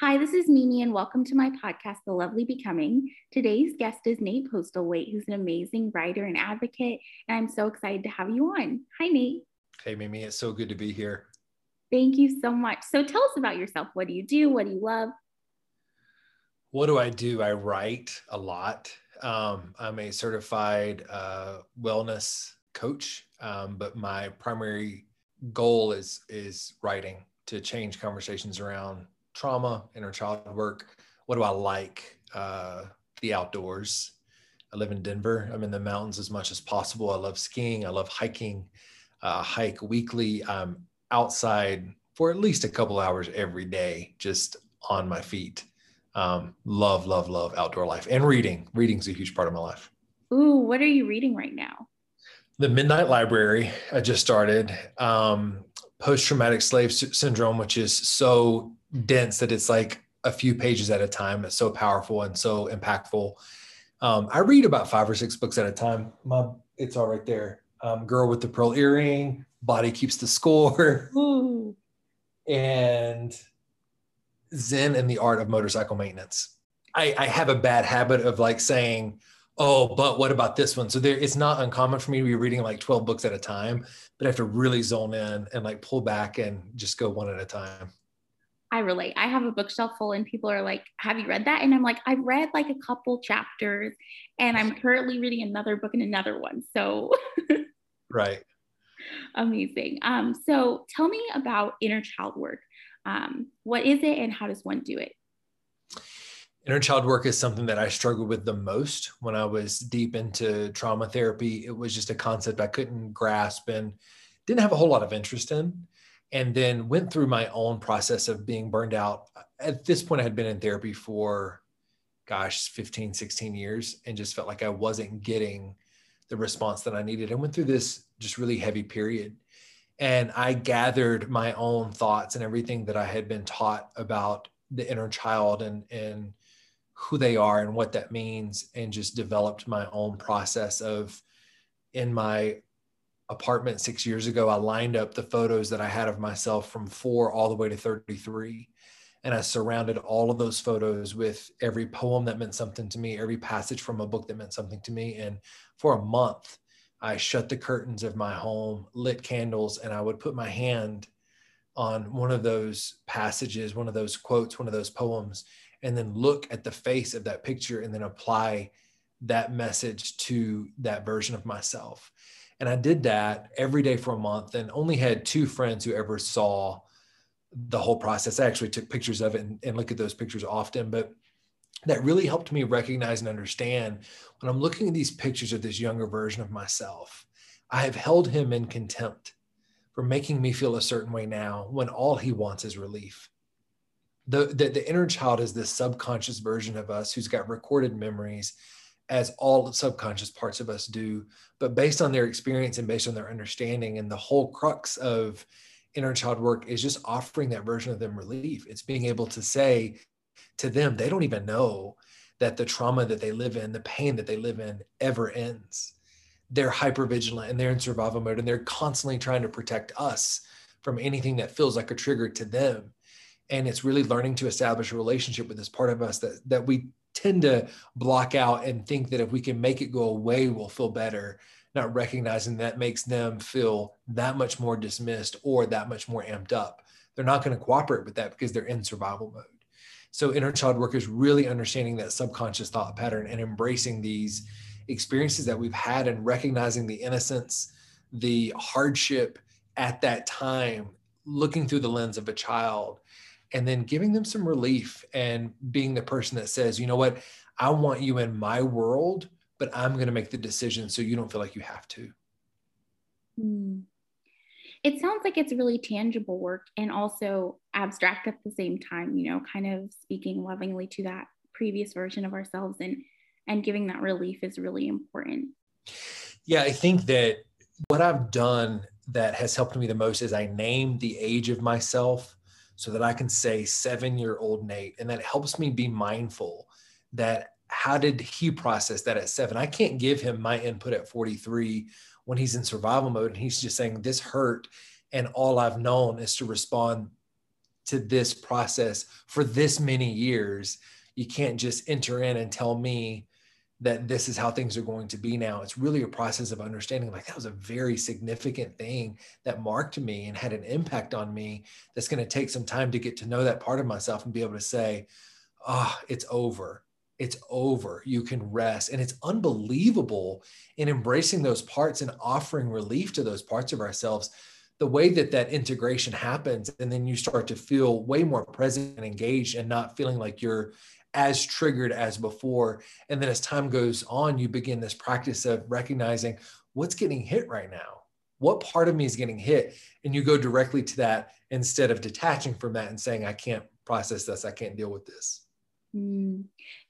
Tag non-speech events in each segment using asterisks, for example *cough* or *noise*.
Hi, this is Mimi, and welcome to my podcast, The Lovely Becoming. Today's guest is Nate Postlethwait, who's an amazing writer and advocate, and I'm so excited to have you on. Hi, Nate. Hey, Mimi, it's so good to be here. Thank you so much. So, tell us about yourself. What do you do? What do you love? What do I do? I write a lot. Um, I'm a certified uh, wellness coach, um, but my primary goal is is writing to change conversations around trauma, inner child work. What do I like? Uh, the outdoors. I live in Denver. I'm in the mountains as much as possible. I love skiing. I love hiking. Uh, hike weekly. I'm outside for at least a couple hours every day, just on my feet. Um, love, love, love outdoor life and reading. Reading's a huge part of my life. Ooh, what are you reading right now? The Midnight Library. I just started. Um, Post traumatic slave syndrome, which is so dense that it's like a few pages at a time. It's so powerful and so impactful. Um, I read about five or six books at a time. My, it's all right there. Um, Girl with the Pearl Earring, Body Keeps the Score, Ooh. and Zen and the Art of Motorcycle Maintenance. I, I, have a bad habit of like saying, oh, but what about this one? So there, it's not uncommon for me to be reading like 12 books at a time, but I have to really zone in and like pull back and just go one at a time. I relate. I have a bookshelf full, and people are like, Have you read that? And I'm like, I've read like a couple chapters, and I'm currently reading another book and another one. So, right. *laughs* Amazing. Um, so, tell me about inner child work. Um, what is it, and how does one do it? Inner child work is something that I struggled with the most when I was deep into trauma therapy. It was just a concept I couldn't grasp and didn't have a whole lot of interest in and then went through my own process of being burned out. At this point, I had been in therapy for, gosh, 15, 16 years and just felt like I wasn't getting the response that I needed. I went through this just really heavy period. And I gathered my own thoughts and everything that I had been taught about the inner child and, and who they are and what that means, and just developed my own process of in my apartment six years ago, I lined up the photos that I had of myself from four all the way to 33. And I surrounded all of those photos with every poem that meant something to me, every passage from a book that meant something to me. And for a month, I shut the curtains of my home, lit candles, and I would put my hand on one of those passages, one of those quotes, one of those poems, and then look at the face of that picture and then apply that message to that version of myself. And I did that every day for a month and only had two friends who ever saw the whole process. I actually took pictures of it and, and look at those pictures often, but that really helped me recognize and understand when I'm looking at these pictures of this younger version of myself, I have held him in contempt for making me feel a certain way now when all he wants is relief. The, the, the inner child is this subconscious version of us who's got recorded memories as all subconscious parts of us do, but based on their experience and based on their understanding. And the whole crux of inner child work is just offering that version of them relief. It's being able to say to them, they don't even know that the trauma that they live in, the pain that they live in, ever ends. They're hyper vigilant and they're in survival mode and they're constantly trying to protect us from anything that feels like a trigger to them. And it's really learning to establish a relationship with this part of us that, that we tend to block out and think that if we can make it go away, we'll feel better, not recognizing that makes them feel that much more dismissed or that much more amped up. They're not going to cooperate with that because they're in survival mode. So, inner child work is really understanding that subconscious thought pattern and embracing these experiences that we've had and recognizing the innocence, the hardship at that time, looking through the lens of a child and then giving them some relief and being the person that says, you know what, I want you in my world, but I'm going to make the decision so you don't feel like you have to. Mm. It sounds like it's really tangible work and also abstract at the same time, you know, kind of speaking lovingly to that previous version of ourselves and and giving that relief is really important. Yeah, I think that what I've done that has helped me the most is I named the age of myself so that I can say seven year old Nate. And that helps me be mindful that how did he process that at seven? I can't give him my input at 43 when he's in survival mode and he's just saying, This hurt. And all I've known is to respond to this process for this many years. You can't just enter in and tell me that this is how things are going to be now. It's really a process of understanding like that was a very significant thing that marked me and had an impact on me that's going to take some time to get to know that part of myself and be able to say, ah, oh, it's over. It's over. You can rest. And it's unbelievable in embracing those parts and offering relief to those parts of ourselves. The way that that integration happens, and then you start to feel way more present and engaged and not feeling like you're as triggered as before. And then as time goes on, you begin this practice of recognizing what's getting hit right now. What part of me is getting hit? And you go directly to that instead of detaching from that and saying, I can't process this, I can't deal with this. Mm.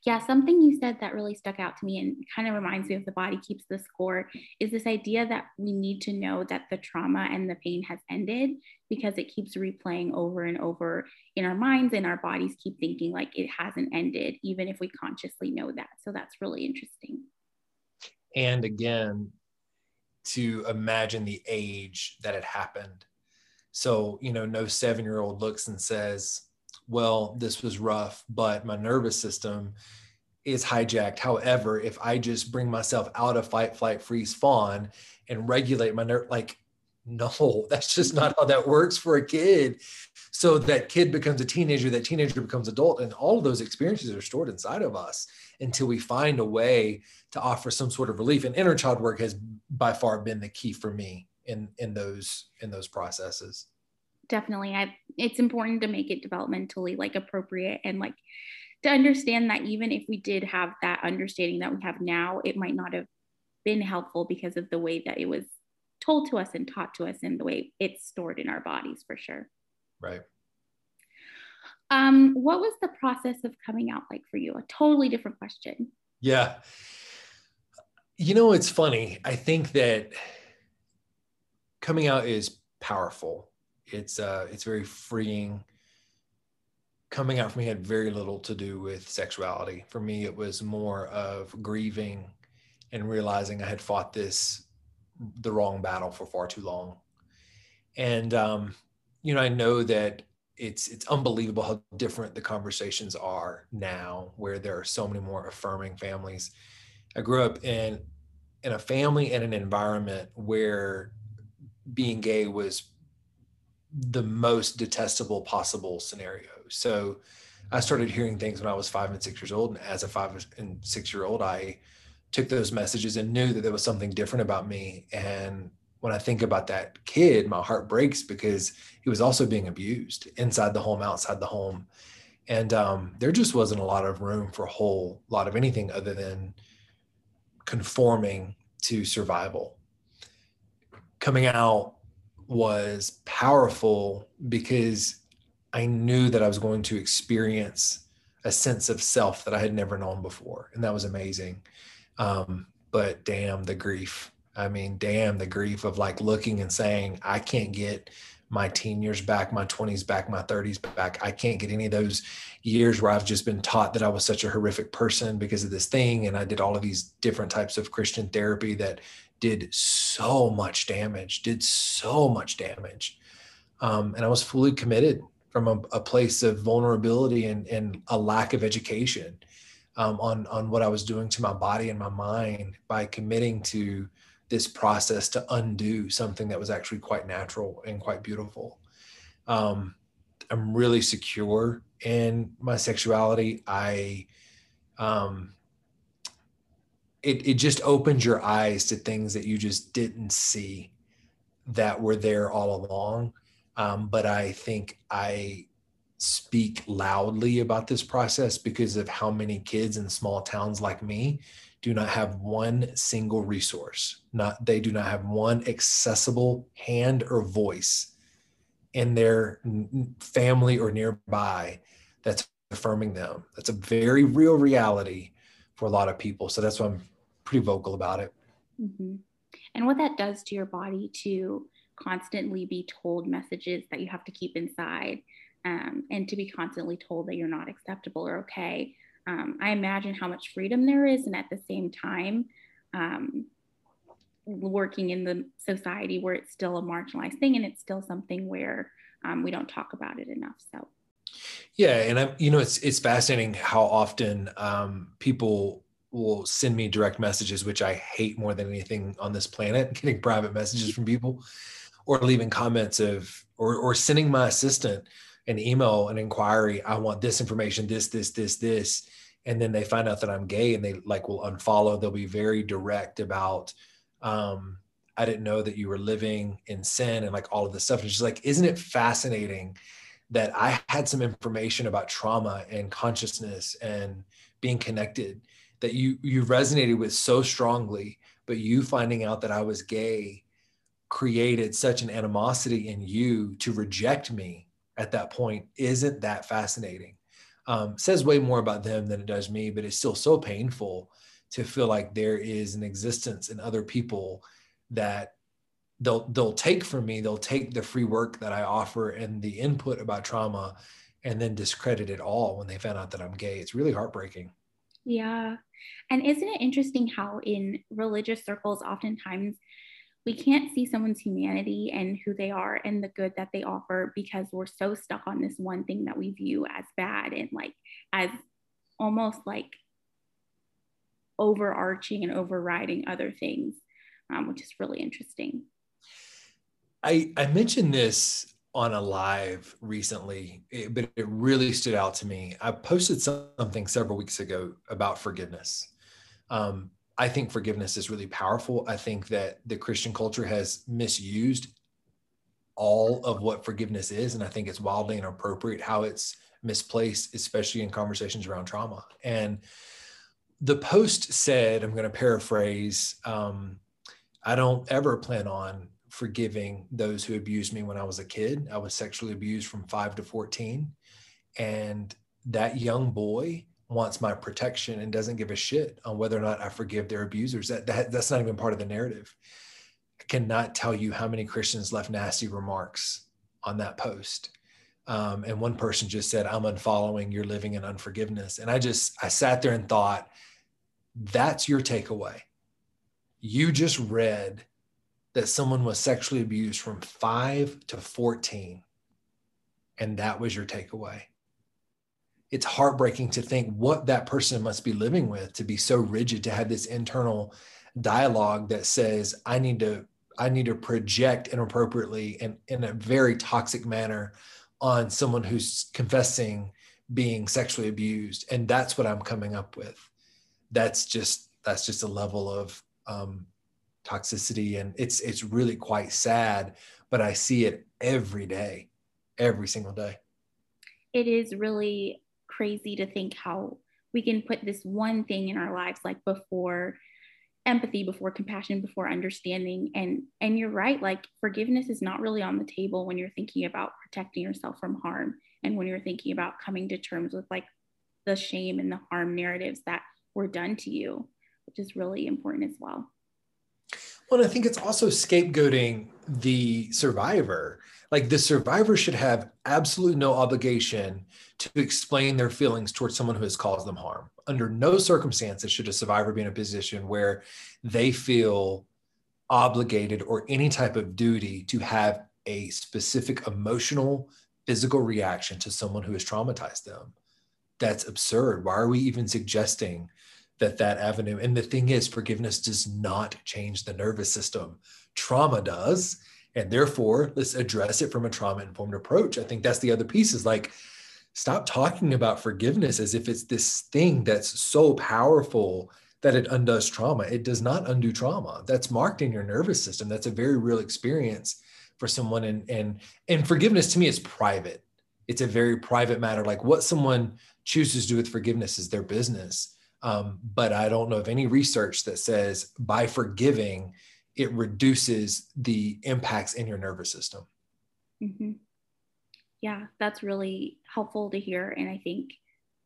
Yeah, something you said that really stuck out to me and kind of reminds me of the body keeps the score is this idea that we need to know that the trauma and the pain has ended because it keeps replaying over and over in our minds and our bodies keep thinking like it hasn't ended, even if we consciously know that. So that's really interesting. And again, to imagine the age that it happened. So, you know, no seven year old looks and says, well, this was rough, but my nervous system is hijacked. However, if I just bring myself out of fight, flight, freeze, fawn and regulate my nerve, like, no, *laughs* that's just not how that works for a kid. So that kid becomes a teenager, that teenager becomes adult, and all of those experiences are stored inside of us until we find a way to offer some sort of relief. And inner child work has by far been the key for me in in those in those processes definitely I, it's important to make it developmentally like appropriate and like to understand that even if we did have that understanding that we have now it might not have been helpful because of the way that it was told to us and taught to us and the way it's stored in our bodies for sure. Right. Um what was the process of coming out like for you? A totally different question. Yeah. You know it's funny. I think that coming out is powerful it's uh, it's very freeing. Coming out for me had very little to do with sexuality. For me, it was more of grieving and realizing I had fought this the wrong battle for far too long. And um, you know, I know that it's it's unbelievable how different the conversations are now, where there are so many more affirming families. I grew up in in a family and an environment where being gay was the most detestable possible scenario. So I started hearing things when I was five and six years old. And as a five and six year old, I took those messages and knew that there was something different about me. And when I think about that kid, my heart breaks because he was also being abused inside the home, outside the home. And um, there just wasn't a lot of room for a whole lot of anything other than conforming to survival. Coming out was powerful because I knew that I was going to experience a sense of self that I had never known before. And that was amazing. Um, but damn the grief. I mean, damn the grief of like looking and saying, I can't get my teen years back, my 20s back, my 30s back. I can't get any of those years where I've just been taught that I was such a horrific person because of this thing. And I did all of these different types of Christian therapy that did so much damage, did so much damage. Um, and I was fully committed from a, a place of vulnerability and, and, a lack of education um, on, on what I was doing to my body and my mind by committing to this process to undo something that was actually quite natural and quite beautiful. Um, I'm really secure in my sexuality. I, um, it, it just opens your eyes to things that you just didn't see that were there all along. Um, but I think I speak loudly about this process because of how many kids in small towns like me do not have one single resource. Not they do not have one accessible hand or voice in their family or nearby that's affirming them. That's a very real reality for a lot of people. So that's why I'm pretty vocal about it. Mm-hmm. And what that does to your body to constantly be told messages that you have to keep inside um, and to be constantly told that you're not acceptable or okay. Um, I imagine how much freedom there is, and at the same time, um, working in the society where it's still a marginalized thing and it's still something where um, we don't talk about it enough. So, yeah, and I'm, you know, it's it's fascinating how often um, people will send me direct messages, which I hate more than anything on this planet, *laughs* getting private messages from people, or leaving comments of, or or sending my assistant an email, an inquiry. I want this information, this, this, this, this, and then they find out that I'm gay, and they like will unfollow. They'll be very direct about. Um, I didn't know that you were living in sin and like all of this stuff. And she's like, isn't it fascinating that I had some information about trauma and consciousness and being connected that you you resonated with so strongly, but you finding out that I was gay created such an animosity in you to reject me at that point. Isn't that fascinating? Um, says way more about them than it does me, but it's still so painful to feel like there is an existence in other people that they'll they'll take from me they'll take the free work that i offer and the input about trauma and then discredit it all when they found out that i'm gay it's really heartbreaking yeah and isn't it interesting how in religious circles oftentimes we can't see someone's humanity and who they are and the good that they offer because we're so stuck on this one thing that we view as bad and like as almost like overarching and overriding other things um, which is really interesting. I, I mentioned this on a live recently, it, but it really stood out to me. I posted something several weeks ago about forgiveness. Um, I think forgiveness is really powerful. I think that the Christian culture has misused all of what forgiveness is. And I think it's wildly inappropriate how it's misplaced, especially in conversations around trauma. And the post said, I'm going to paraphrase, um, I don't ever plan on forgiving those who abused me when I was a kid. I was sexually abused from five to 14. And that young boy wants my protection and doesn't give a shit on whether or not I forgive their abusers. That, that that's not even part of the narrative. I cannot tell you how many Christians left nasty remarks on that post. Um, and one person just said, I'm unfollowing, you're living in unforgiveness. And I just, I sat there and thought, that's your takeaway you just read that someone was sexually abused from five to 14, and that was your takeaway. It's heartbreaking to think what that person must be living with to be so rigid, to have this internal dialogue that says, I need to. I need to project inappropriately and in a very toxic manner on someone who's confessing being sexually abused and that's what i'm coming up with that's just that's just a level of um, toxicity, and it's it's really quite sad. But I see it every day, every single day. It is really crazy to think how we can put this one thing in our lives, like before empathy before compassion before understanding and and you're right like forgiveness is not really on the table when you're thinking about protecting yourself from harm and when you're thinking about coming to terms with like the shame and the harm narratives that were done to you which is really important as well. Well, I think it's also scapegoating the survivor. Like the survivor should have absolutely no obligation to explain their feelings towards someone who has caused them harm. Under no circumstances should a survivor be in a position where they feel obligated or any type of duty to have a specific emotional, physical reaction to someone who has traumatized them. That's absurd. Why are we even suggesting that that avenue and the thing is forgiveness does not change the nervous system. Trauma does and therefore let's address it from a trauma informed approach. I think that's the other piece is like stop talking about forgiveness as if it's this thing that's so powerful that it undoes trauma. It does not undo trauma. That's marked in your nervous system. That's a very real experience for someone and and and forgiveness to me is private. It's a very private matter. Like what someone chooses to do with forgiveness is their business um, but I don't know of any research that says by forgiving, it reduces the impacts in your nervous system. Mm-hmm. Yeah, that's really helpful to hear. And I think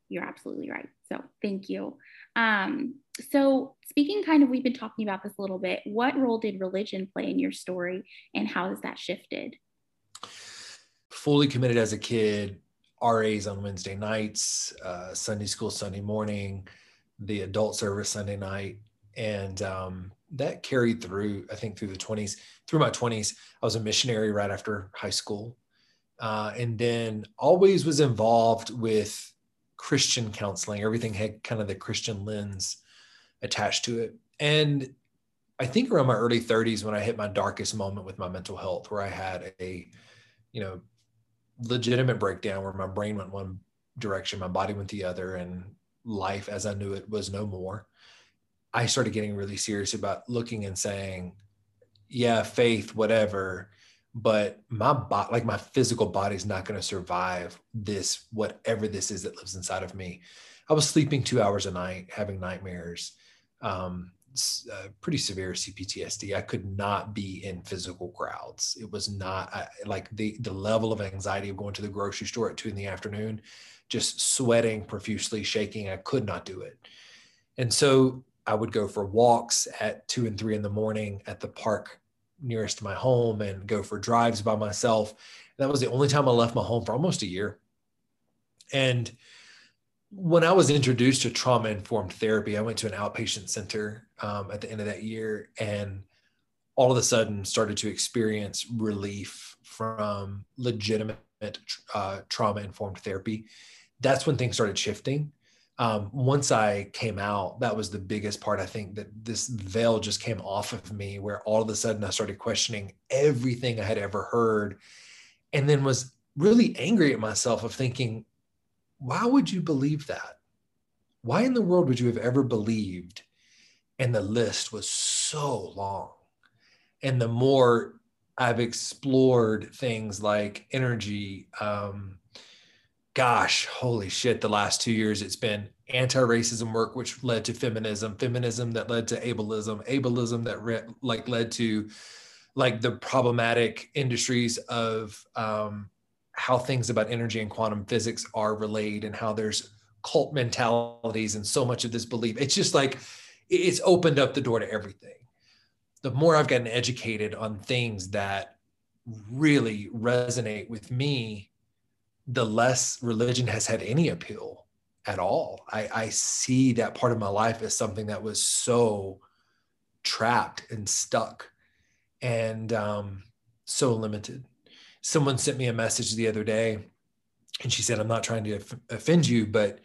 you're absolutely right. So thank you. Um, so, speaking kind of, we've been talking about this a little bit. What role did religion play in your story and how has that shifted? Fully committed as a kid, RAs on Wednesday nights, uh, Sunday school Sunday morning, the adult service Sunday night, and um, that carried through. I think through the twenties, through my twenties, I was a missionary right after high school. uh, and then always was involved with Christian counseling. Everything had kind of the Christian lens attached to it. And I think around my early 30s when I hit my darkest moment with my mental health, where I had a, you know, legitimate breakdown where my brain went one direction, my body went the other, and life as I knew it was no more. I started getting really serious about looking and saying, yeah, faith, whatever, but my body, like my physical body is not going to survive this, whatever this is that lives inside of me. I was sleeping two hours a night, having nightmares, um, uh, pretty severe CPTSD. I could not be in physical crowds. It was not I, like the the level of anxiety of going to the grocery store at two in the afternoon, just sweating profusely, shaking. I could not do it, and so I would go for walks at two and three in the morning at the park nearest to my home and go for drives by myself. And that was the only time I left my home for almost a year. And when I was introduced to trauma informed therapy, I went to an outpatient center um, at the end of that year and all of a sudden started to experience relief from legitimate uh, trauma informed therapy. That's when things started shifting um, once I came out, that was the biggest part. I think that this veil just came off of me, where all of a sudden I started questioning everything I had ever heard, and then was really angry at myself of thinking, why would you believe that? Why in the world would you have ever believed? And the list was so long. And the more I've explored things like energy, um, gosh, holy shit, the last two years it's been anti-racism work, which led to feminism, feminism that led to ableism, ableism that re- like led to like the problematic industries of um, how things about energy and quantum physics are relayed and how there's cult mentalities and so much of this belief. It's just like it's opened up the door to everything. The more I've gotten educated on things that really resonate with me the less religion has had any appeal at all. I, I see that part of my life as something that was so trapped and stuck and um, so limited. Someone sent me a message the other day and she said, I'm not trying to offend you, but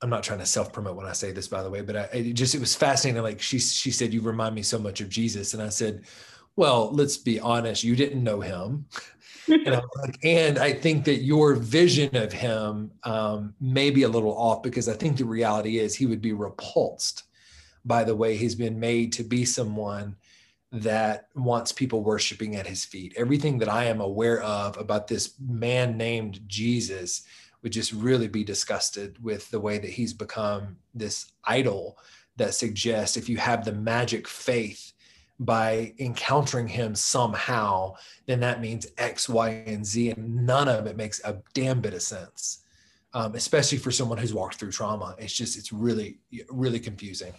I'm not trying to self promote when I say this, by the way, but I, it just, it was fascinating. Like she, she said, you remind me so much of Jesus. And I said, well, let's be honest, you didn't know him and, I like, and I think that your vision of him um, may be a little off because I think the reality is he would be repulsed by the way he's been made to be someone that wants people worshiping at his feet. Everything that I am aware of about this man named Jesus would just really be disgusted with the way that he's become this idol that suggests if you have the magic faith by encountering him somehow, then that means X, Y, and Z. And none of it makes a damn bit of sense, um, especially for someone who's walked through trauma. It's just, it's really, really confusing.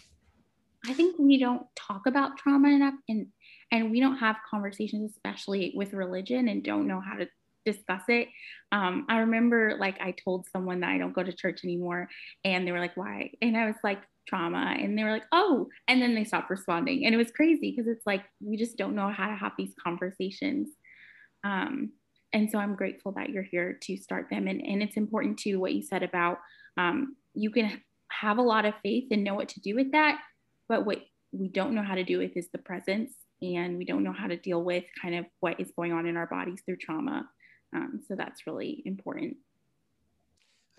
I think we don't talk about trauma enough and and we don't have conversations, especially with religion, and don't know how to discuss it. Um, I remember like I told someone that I don't go to church anymore, and they were like, "Why?" And I was like, trauma and they were like oh and then they stopped responding and it was crazy because it's like we just don't know how to have these conversations. Um, and so i'm grateful that you're here to start them and, and it's important too what you said about um, you can have a lot of faith and know what to do with that but what we don't know how to do with is the presence and we don't know how to deal with kind of what is going on in our bodies through trauma. Um, so that's really important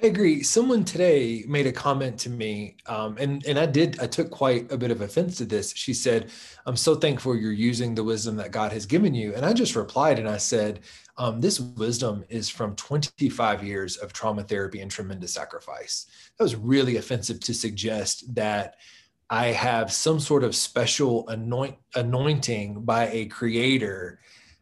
I agree. Someone today made a comment to me, um, and and I did. I took quite a bit of offense to this. She said, "I'm so thankful you're using the wisdom that God has given you." And I just replied, and I said, um, "This wisdom is from 25 years of trauma therapy and tremendous sacrifice." That was really offensive to suggest that I have some sort of special anoint anointing by a creator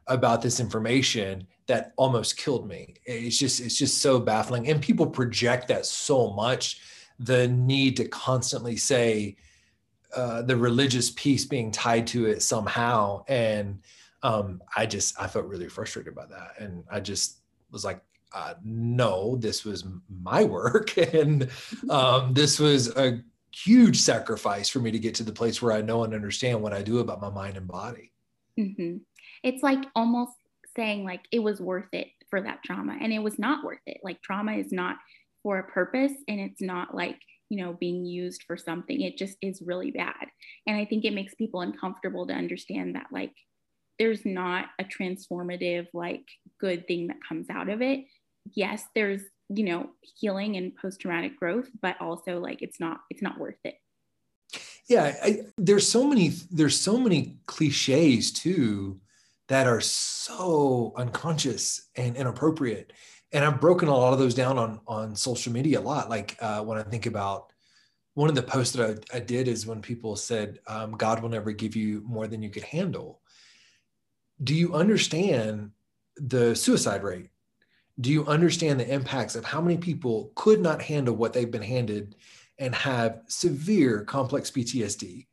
about this information that almost killed me. It's just it's just so baffling, and people project that so much. The need to constantly say uh, the religious piece being tied to it somehow, and um, I just I felt really frustrated by that, and I just was like, uh, no, this was my work, *laughs* and um, this was a huge sacrifice for me to get to the place where I know and understand what I do about my mind and body. Mm-hmm. It's like almost saying like it was worth it for that trauma and it was not worth it. Like trauma is not for a purpose and it's not like you know being used for something. It just is really bad. And i think it makes people uncomfortable to understand that like there's not a transformative like good thing that comes out of it. Yes there's you know healing and post-traumatic growth but also like it's not it's not worth it. Yeah I, there's so many there's so many cliches too that are so unconscious and inappropriate. And i've broken a lot of those down on on social media a lot. Like uh, when i think about one of the posts that I, I did is when people said um, god will never give you more than you could handle. Do you understand the suicide rate? Do you understand the impacts of how many people could not handle what they've been handed and have severe complex PTSD,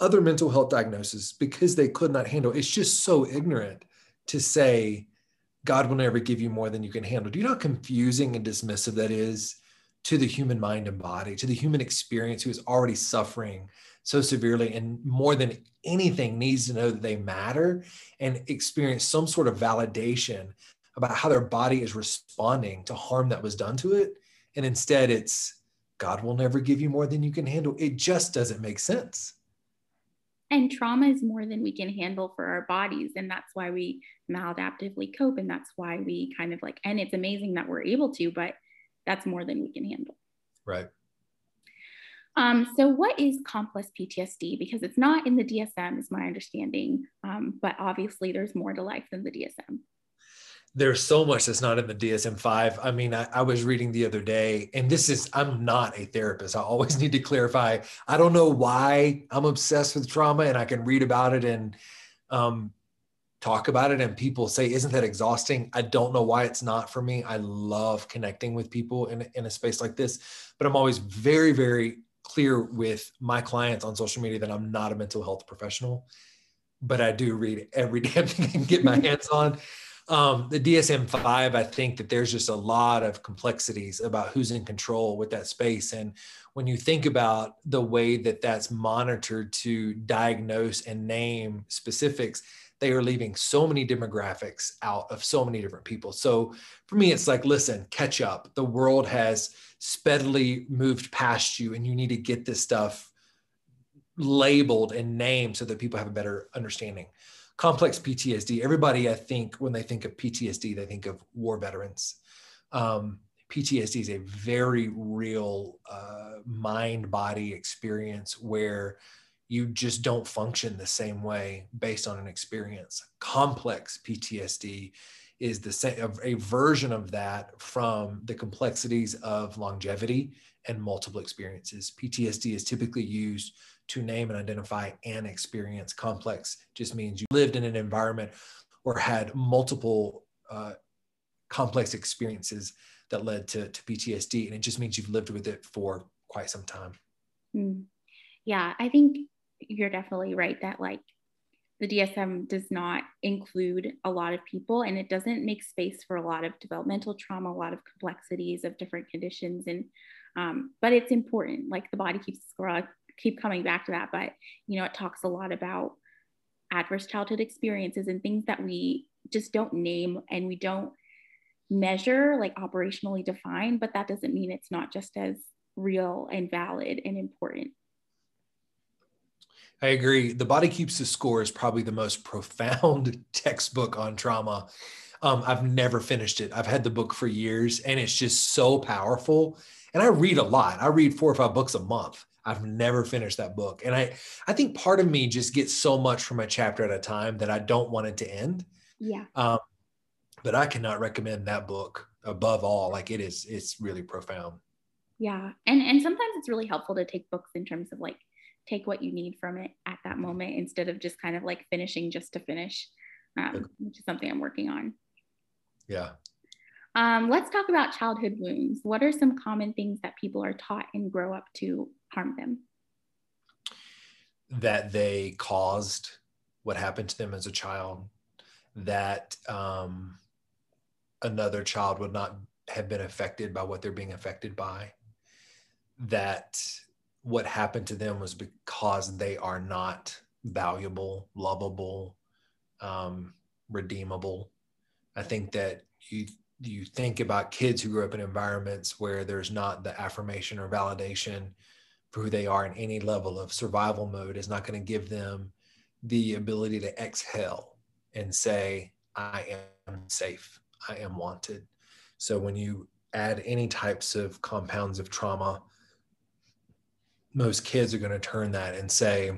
other mental health diagnoses because they could not handle? It's just so ignorant to say, God will never give you more than you can handle. Do you know how confusing and dismissive that is to the human mind and body, to the human experience who is already suffering so severely and more than anything needs to know that they matter and experience some sort of validation about how their body is responding to harm that was done to it. And instead, it's God will never give you more than you can handle. It just doesn't make sense. And trauma is more than we can handle for our bodies. And that's why we maladaptively cope. And that's why we kind of like, and it's amazing that we're able to, but that's more than we can handle. Right. Um, so, what is complex PTSD? Because it's not in the DSM, is my understanding, um, but obviously there's more to life than the DSM there's so much that's not in the DSM 5. I mean, I, I, was reading the other day, and this is, I'm not a therapist. I always *laughs* need to clarify. I don't know why I'm obsessed with trauma, and I can read about it and um, talk about it, and people say, Isn't that exhausting? I don't know why it's not for me. I love connecting with people in, in a space like this, but I'm always very, very clear with my clients on social media that I'm not a mental health professional, but I do read every *laughs* damn thing I can get my *laughs* hands on. Um, the DSM 5, I think that there's just a lot of complexities about who's in control with that space. And when you think about the way that that's monitored to diagnose and name specifics, they are leaving so many demographics out of so many different people. So for me, it's like, listen, catch up. The world has speedily moved past you, and you need to get this stuff labeled and named so that people have a better understanding complex PTSD. Everybody, I think, when they think of PTSD, they think of war veterans. Um, PTSD is a very real uh, mind body experience where you just don't function the same way based on an experience. Complex PTSD is the same a version of that from the complexities of longevity and multiple experiences. PTSD is typically used to name and identify an experience. Complex just means you lived in an environment or had multiple uh, complex experiences that led to, to PTSD. And it just means you've lived with it for quite some time. Mm. Yeah, I think you're definitely right that like the DSM does not include a lot of people and it doesn't make space for a lot of developmental trauma, a lot of complexities of different conditions. And, um, but it's important, like the body keeps score, keep coming back to that, but you know, it talks a lot about adverse childhood experiences and things that we just don't name and we don't measure, like operationally define, but that doesn't mean it's not just as real and valid and important. I agree. The Body Keeps the Score is probably the most profound *laughs* textbook on trauma. Um, I've never finished it. I've had the book for years and it's just so powerful. And I read a lot. I read four or five books a month. I've never finished that book. And I, I think part of me just gets so much from a chapter at a time that I don't want it to end. Yeah. Um, but I cannot recommend that book above all. Like it is, it's really profound. Yeah. And, and sometimes it's really helpful to take books in terms of like, take what you need from it at that moment instead of just kind of like finishing just to finish, um, which is something I'm working on. Yeah. Um, let's talk about childhood wounds. What are some common things that people are taught and grow up to harm them? That they caused what happened to them as a child, that um, another child would not have been affected by what they're being affected by, that what happened to them was because they are not valuable, lovable, um, redeemable. I think that you you think about kids who grew up in environments where there's not the affirmation or validation for who they are in any level of survival mode is not going to give them the ability to exhale and say i am safe. I am wanted. So when you add any types of compounds of trauma most kids are going to turn that and say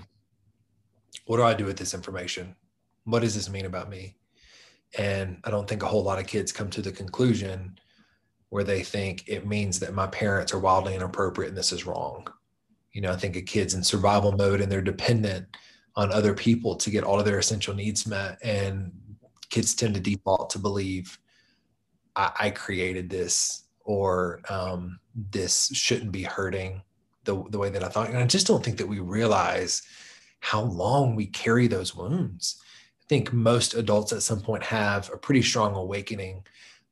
what do i do with this information? What does this mean about me? And I don't think a whole lot of kids come to the conclusion where they think it means that my parents are wildly inappropriate and this is wrong. You know, I think a kid's in survival mode and they're dependent on other people to get all of their essential needs met. And kids tend to default to believe I, I created this or um, this shouldn't be hurting the, the way that I thought. And I just don't think that we realize how long we carry those wounds i think most adults at some point have a pretty strong awakening.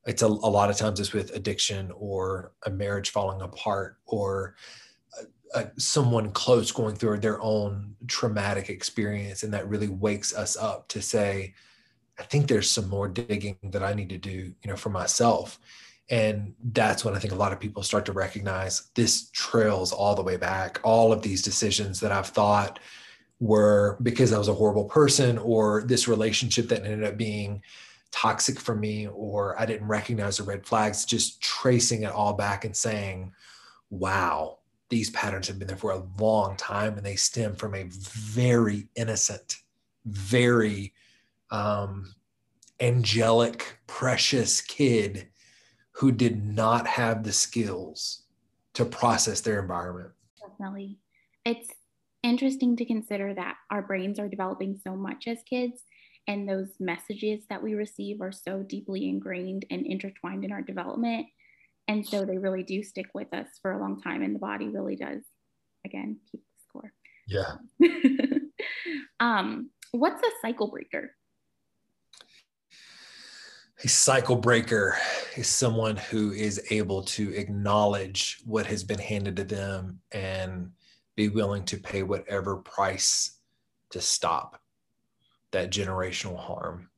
It's a, a lot of times it's with addiction or a marriage falling apart or a, someone close going through their own traumatic experience. And that really wakes us up to say, I think there's some more digging that I need to do, you know, for myself. And that's when I think a lot of people start to recognize this trails all the way back. All of these decisions that I've thought were because I was a horrible person or this relationship that ended up being toxic for me or I didn't recognize the red flags, just tracing it all back and saying, wow, these patterns have been there for a long time and they stem from a very innocent, very um, angelic, precious kid who did not have the skills to process their environment. Definitely. It's interesting to consider that our brains are developing so much as kids and those messages that we receive are so deeply ingrained and intertwined in our development and so they really do stick with us for a long time and the body really does again keep the score. Yeah. *laughs* Um what's a cycle breaker? A cycle breaker is someone who is able to acknowledge what has been handed to them and be willing to pay whatever price to stop that generational harm.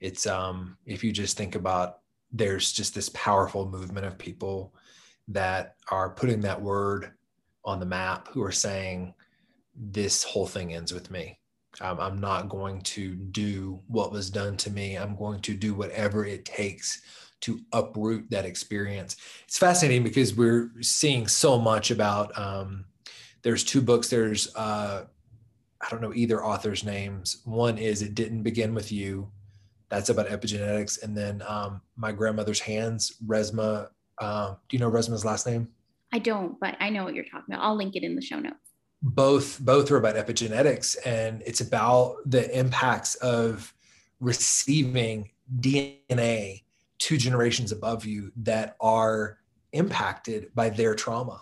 It's um if you just think about there's just this powerful movement of people that are putting that word on the map who are saying this whole thing ends with me. Um, I'm not going to do what was done to me. I'm going to do whatever it takes to uproot that experience. It's fascinating because we're seeing so much about um, there's two books. There's uh, I don't know either author's names. One is It Didn't Begin with You. That's about epigenetics. And then um, My Grandmother's Hands, Resmaa. Uh, do you know Resmaa's last name? I don't, but I know what you're talking about. I'll link it in the show notes. Both both are about epigenetics, and it's about the impacts of receiving DNA two generations above you that are impacted by their trauma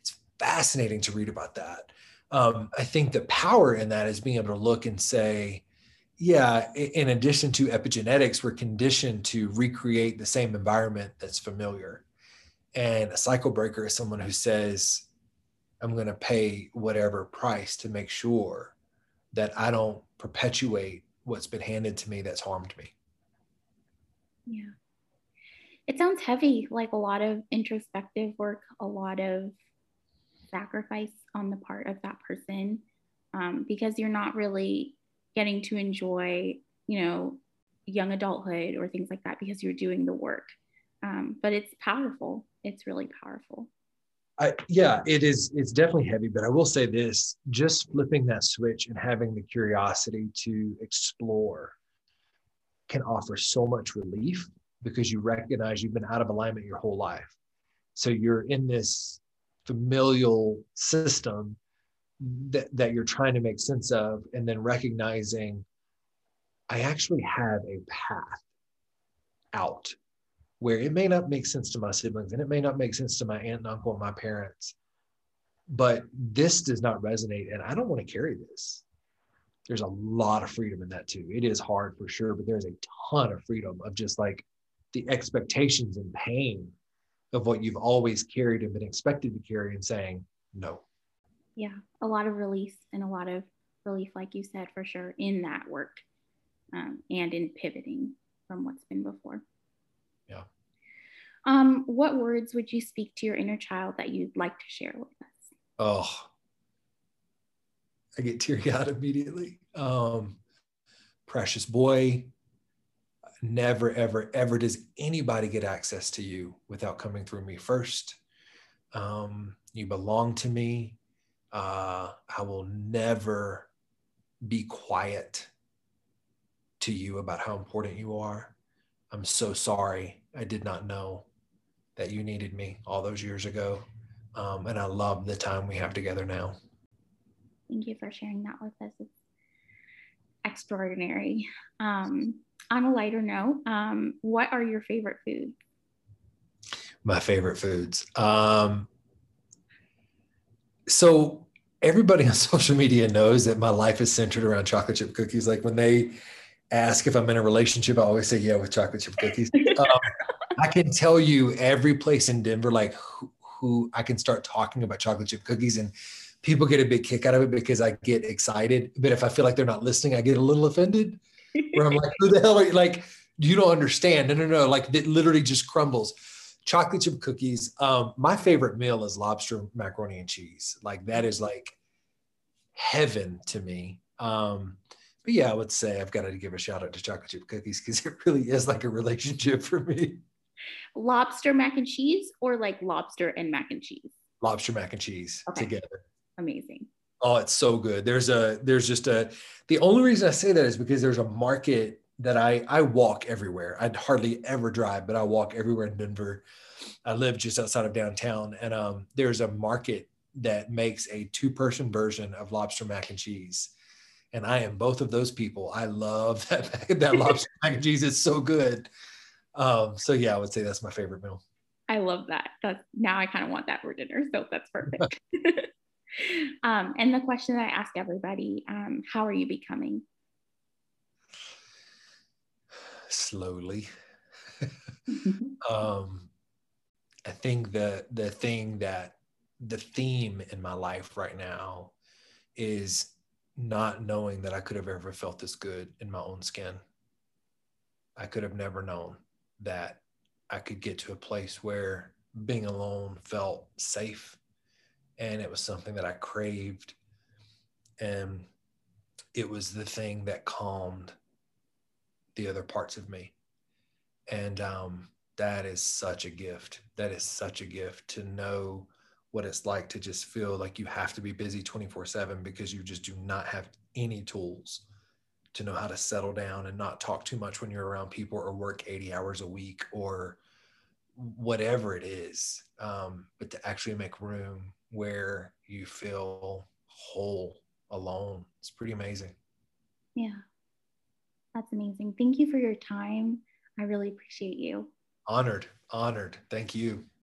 It's fascinating to read about that. Um, I think the power in that is being able to look and say, yeah, in addition to epigenetics, we're conditioned to recreate the same environment that's familiar. And a cycle breaker is someone who says, I'm going to pay whatever price to make sure that I don't perpetuate what's been handed to me that's harmed me. Yeah. It sounds heavy, like a lot of introspective work, a lot of sacrifice on the part of that person um, because you're not really getting to enjoy, you know, young adulthood or things like that because you're doing the work. Um, but it's powerful. It's really powerful. I, yeah, it is. It's definitely heavy, but I will say this: just flipping that switch and having the curiosity to explore can offer so much relief because you recognize you've been out of alignment your whole life. So you're in this familial system that, that you're trying to make sense of and then recognizing i actually have a path out where it may not make sense to my siblings and it may not make sense to my aunt and uncle and my parents but this does not resonate and i don't want to carry this there's a lot of freedom in that too it is hard for sure but there's a ton of freedom of just like the expectations and pain of what you've always carried and been expected to carry and saying no. Yeah, a lot of release and a lot of relief, like you said, for sure, in that work um, and in pivoting from what's been before. Yeah. Um, what words would you speak to your inner child that you'd like to share with us? Oh, I get teary eyed *laughs* immediately. Um, precious boy, never, ever, ever does anybody get access to you without coming through me first. Um, you belong to me. Uh, I will never be quiet to you about how important you are. I'm so sorry. I did not know that you needed me all those years ago. Um, and I love the time we have together now. Thank you for sharing that with us. It's extraordinary. Um, on a lighter note, um, what are your favorite foods? My favorite foods. Um, so everybody *laughs* on social media knows that my life is centered around chocolate chip cookies. Like when they ask if I'm in a relationship, I always say yeah with chocolate chip cookies. Um, I can tell you every place in Denver, like who, who I can start talking about chocolate chip cookies and people get a big kick out of it because I get excited. But if I feel like they're not listening, I get a little offended where I'm like, who the hell are you? Like, you don't understand. No, no, no. Like it literally just crumbles. Chocolate chip cookies. Um, my favorite meal is lobster macaroni and cheese. Like that is like heaven to me. Um, but yeah, I would say I've got to give a shout out to chocolate chip cookies because it really is like a relationship for me. Lobster mac and cheese or like lobster and mac and cheese? Lobster mac and cheese okay. together. Amazing. Oh, it's so good. There's a there's just a the only reason I say that is because there's a market that I I walk everywhere. I'd hardly ever drive, but I walk everywhere in Denver. I live just outside of downtown, and um, there's a market that makes a two-person version of lobster mac and cheese. And I am both of those people. I love *laughs* that that *laughs* lobster mac and cheese. It's so good. Um, so yeah, I would say that's my favorite meal. I love that. That's now I kind of want that for dinner. So that's perfect. *laughs* um, and the question that I ask everybody um, how are you becoming? Slowly. *laughs* um, I think the the thing that the theme in my life right now is not knowing that I could have ever felt this good in my own skin. I could have never known that I could get to a place where being alone felt safe and it was something that I craved. And it was the thing that calmed the other parts of me. And um, that is such a gift. That is such a gift to know what it's like to just feel like you have to be busy 24 7 because you just do not have any tools to know how to settle down and not talk too much when you're around people or work 80 hours a week or whatever it is. Um, but to actually make room where you feel whole alone. It's pretty amazing. Yeah. That's amazing. Thank you for your time. I really appreciate you. Honored, honored. Thank you.